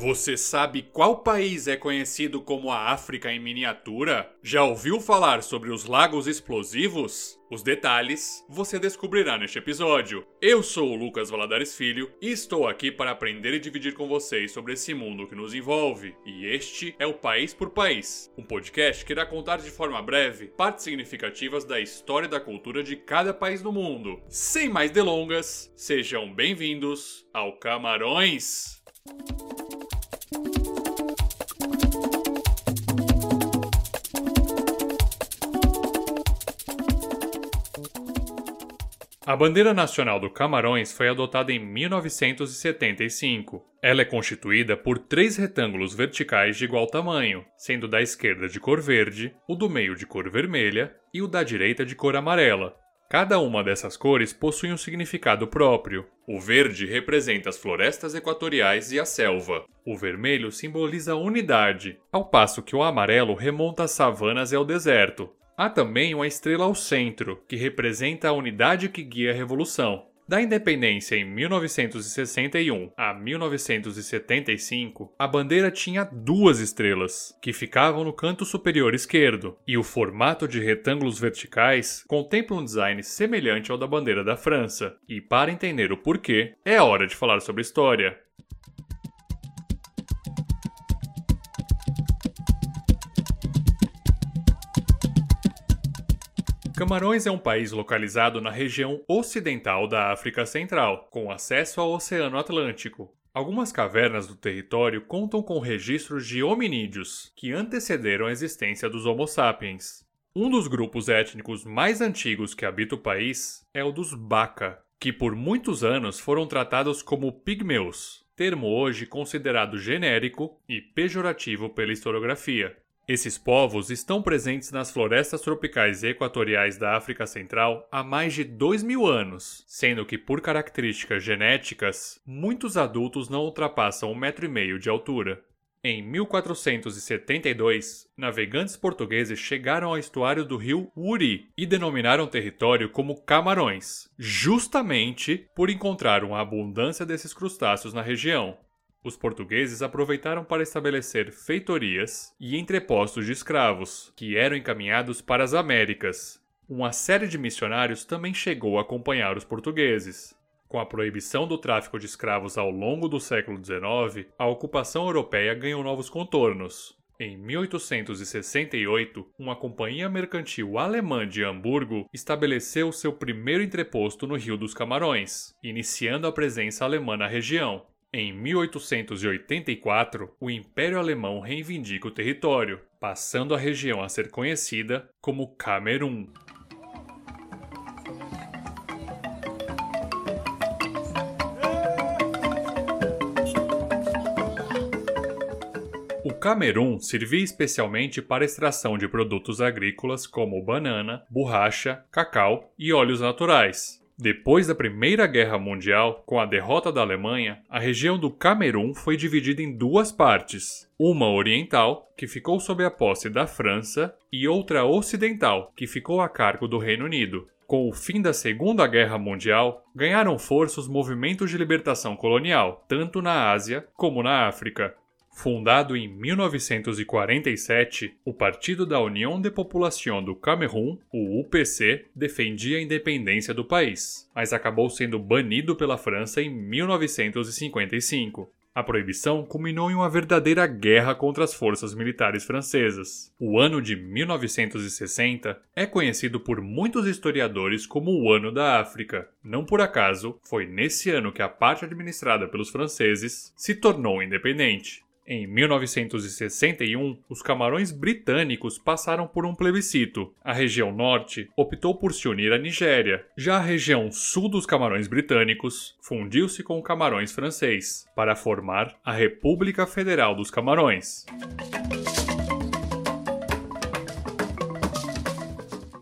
Você sabe qual país é conhecido como a África em miniatura? Já ouviu falar sobre os lagos explosivos? Os detalhes você descobrirá neste episódio. Eu sou o Lucas Valadares Filho e estou aqui para aprender e dividir com vocês sobre esse mundo que nos envolve. E este é o País por País, um podcast que irá contar de forma breve partes significativas da história e da cultura de cada país do mundo. Sem mais delongas, sejam bem-vindos ao Camarões! A bandeira nacional do Camarões foi adotada em 1975. Ela é constituída por três retângulos verticais de igual tamanho, sendo da esquerda de cor verde, o do meio de cor vermelha e o da direita de cor amarela. Cada uma dessas cores possui um significado próprio. O verde representa as florestas equatoriais e a selva. O vermelho simboliza a unidade, ao passo que o amarelo remonta às savanas e ao deserto. Há também uma estrela ao centro, que representa a unidade que guia a revolução. Da independência em 1961 a 1975, a bandeira tinha duas estrelas, que ficavam no canto superior esquerdo, e o formato de retângulos verticais contempla um design semelhante ao da bandeira da França. E para entender o porquê, é hora de falar sobre história. Camarões é um país localizado na região ocidental da África Central, com acesso ao Oceano Atlântico. Algumas cavernas do território contam com registros de hominídeos que antecederam a existência dos Homo sapiens. Um dos grupos étnicos mais antigos que habita o país é o dos Baka, que por muitos anos foram tratados como pigmeus, termo hoje considerado genérico e pejorativo pela historiografia. Esses povos estão presentes nas florestas tropicais e equatoriais da África Central há mais de dois mil anos, sendo que, por características genéticas, muitos adultos não ultrapassam um metro e meio de altura. Em 1472, navegantes portugueses chegaram ao estuário do rio Uri e denominaram o território como Camarões, justamente por encontrar uma abundância desses crustáceos na região. Os portugueses aproveitaram para estabelecer feitorias e entrepostos de escravos, que eram encaminhados para as Américas. Uma série de missionários também chegou a acompanhar os portugueses. Com a proibição do tráfico de escravos ao longo do século XIX, a ocupação europeia ganhou novos contornos. Em 1868, uma companhia mercantil alemã de Hamburgo estabeleceu seu primeiro entreposto no Rio dos Camarões, iniciando a presença alemã na região. Em 1884, o Império Alemão reivindica o território, passando a região a ser conhecida como Camerun. O Camerun servia especialmente para a extração de produtos agrícolas como banana, borracha, cacau e óleos naturais, depois da Primeira Guerra Mundial, com a derrota da Alemanha, a região do Camerun foi dividida em duas partes. Uma oriental, que ficou sob a posse da França, e outra ocidental, que ficou a cargo do Reino Unido. Com o fim da Segunda Guerra Mundial, ganharam força os movimentos de libertação colonial, tanto na Ásia como na África, Fundado em 1947, o Partido da União de População do Camerun, o UPC, defendia a independência do país, mas acabou sendo banido pela França em 1955. A proibição culminou em uma verdadeira guerra contra as forças militares francesas. O ano de 1960 é conhecido por muitos historiadores como o Ano da África. Não por acaso, foi nesse ano que a parte administrada pelos franceses se tornou independente. Em 1961, os camarões britânicos passaram por um plebiscito. A região norte optou por se unir à Nigéria. Já a região sul dos camarões britânicos fundiu-se com o camarões francês para formar a República Federal dos Camarões.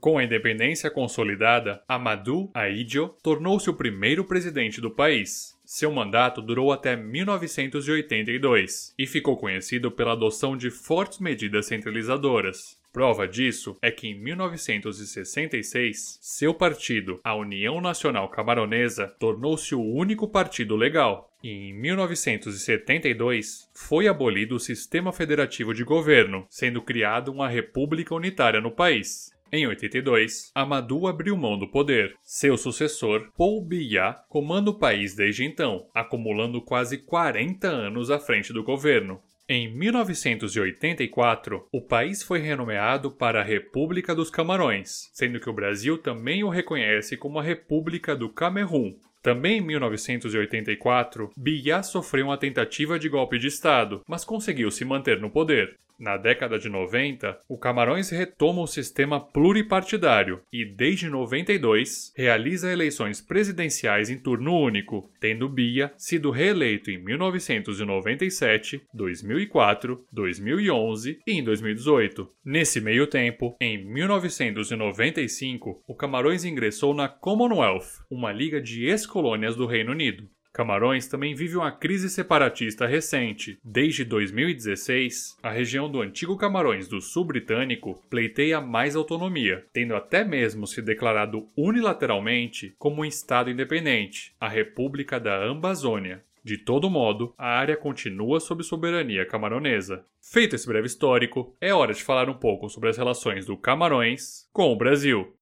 Com a independência consolidada, Amadou Ahidjo tornou-se o primeiro presidente do país. Seu mandato durou até 1982 e ficou conhecido pela adoção de fortes medidas centralizadoras. Prova disso é que em 1966, seu partido, a União Nacional Camaronesa, tornou-se o único partido legal. E em 1972, foi abolido o sistema federativo de governo, sendo criada uma república unitária no país. Em 82, Amadou abriu mão do poder. Seu sucessor, Paul Biya, comanda o país desde então, acumulando quase 40 anos à frente do governo. Em 1984, o país foi renomeado para a República dos Camarões, sendo que o Brasil também o reconhece como a República do Camerun, também em 1984, Biya sofreu uma tentativa de golpe de Estado, mas conseguiu se manter no poder. Na década de 90, o Camarões retoma o sistema pluripartidário e, desde 92, realiza eleições presidenciais em turno único, tendo Bia sido reeleito em 1997, 2004, 2011 e em 2018. Nesse meio tempo, em 1995, o Camarões ingressou na Commonwealth, uma liga de ex-colônias do Reino Unido. Camarões também vive uma crise separatista recente. Desde 2016, a região do antigo Camarões do Sul Britânico pleiteia mais autonomia, tendo até mesmo se declarado unilateralmente como um Estado independente, a República da Ambazônia. De todo modo, a área continua sob soberania camaronesa. Feito esse breve histórico, é hora de falar um pouco sobre as relações do Camarões com o Brasil.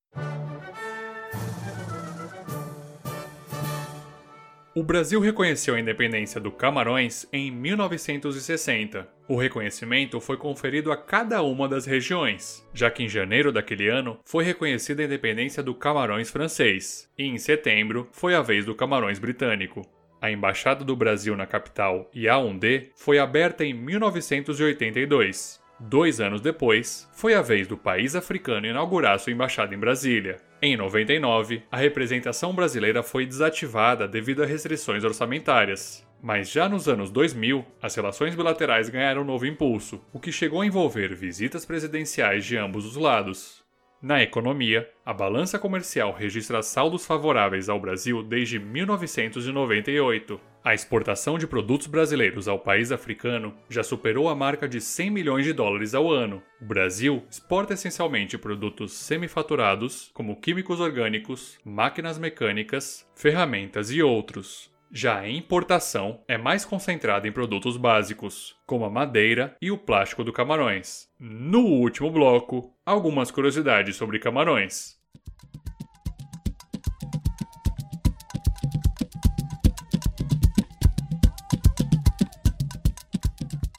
O Brasil reconheceu a independência do Camarões em 1960. O reconhecimento foi conferido a cada uma das regiões, já que em janeiro daquele ano foi reconhecida a independência do Camarões francês, e em setembro foi a vez do Camarões britânico. A Embaixada do Brasil na capital, Yaoundé, foi aberta em 1982. Dois anos depois, foi a vez do país africano inaugurar sua embaixada em Brasília. Em 99, a representação brasileira foi desativada devido a restrições orçamentárias. Mas já nos anos 2000, as relações bilaterais ganharam novo impulso, o que chegou a envolver visitas presidenciais de ambos os lados. Na economia, a balança comercial registra saldos favoráveis ao Brasil desde 1998. A exportação de produtos brasileiros ao país africano já superou a marca de 100 milhões de dólares ao ano. O Brasil exporta essencialmente produtos semifaturados, como químicos orgânicos, máquinas mecânicas, ferramentas e outros. Já a importação é mais concentrada em produtos básicos, como a madeira e o plástico do Camarões. No último bloco, algumas curiosidades sobre Camarões.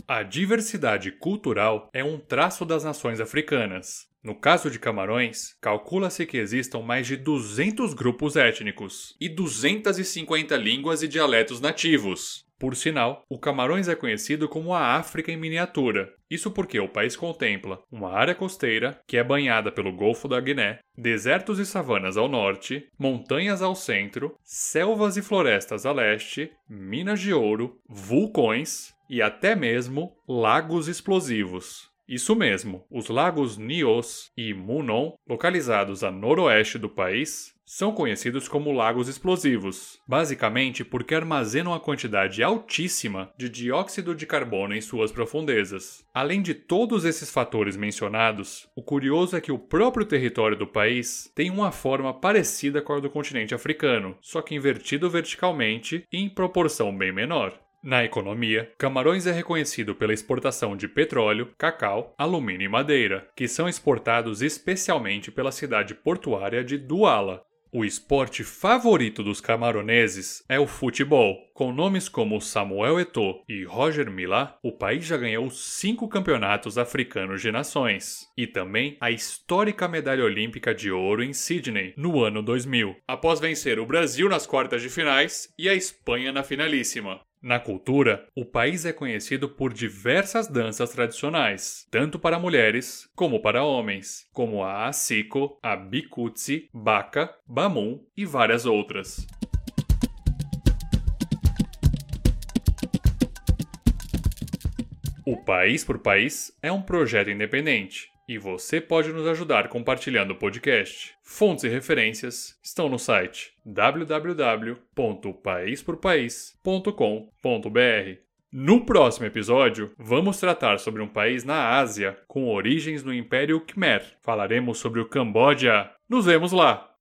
A diversidade cultural é um traço das nações africanas. No caso de Camarões, calcula-se que existam mais de 200 grupos étnicos e 250 línguas e dialetos nativos. Por sinal, o Camarões é conhecido como a África em miniatura. Isso porque o país contempla uma área costeira, que é banhada pelo Golfo da Guiné, desertos e savanas ao norte, montanhas ao centro, selvas e florestas a leste, minas de ouro, vulcões, e até mesmo lagos explosivos. Isso mesmo, os lagos Nios e Munon, localizados a noroeste do país, são conhecidos como lagos explosivos, basicamente porque armazenam uma quantidade altíssima de dióxido de carbono em suas profundezas. Além de todos esses fatores mencionados, o curioso é que o próprio território do país tem uma forma parecida com a do continente africano, só que invertido verticalmente e em proporção bem menor. Na economia, Camarões é reconhecido pela exportação de petróleo, cacau, alumínio e madeira, que são exportados especialmente pela cidade portuária de Duala. O esporte favorito dos camaroneses é o futebol. Com nomes como Samuel Eto'o e Roger Milá, o país já ganhou cinco campeonatos africanos de nações e também a histórica medalha olímpica de ouro em Sydney no ano 2000, após vencer o Brasil nas quartas de finais e a Espanha na finalíssima. Na cultura, o país é conhecido por diversas danças tradicionais, tanto para mulheres como para homens, como a Asiko, a Bikutsi, Baka, Bamun e várias outras. O País por País é um projeto independente E você pode nos ajudar compartilhando o podcast. Fontes e referências estão no site www.paisporpaís.com.br. No próximo episódio, vamos tratar sobre um país na Ásia com origens no Império Khmer. Falaremos sobre o Camboja. Nos vemos lá!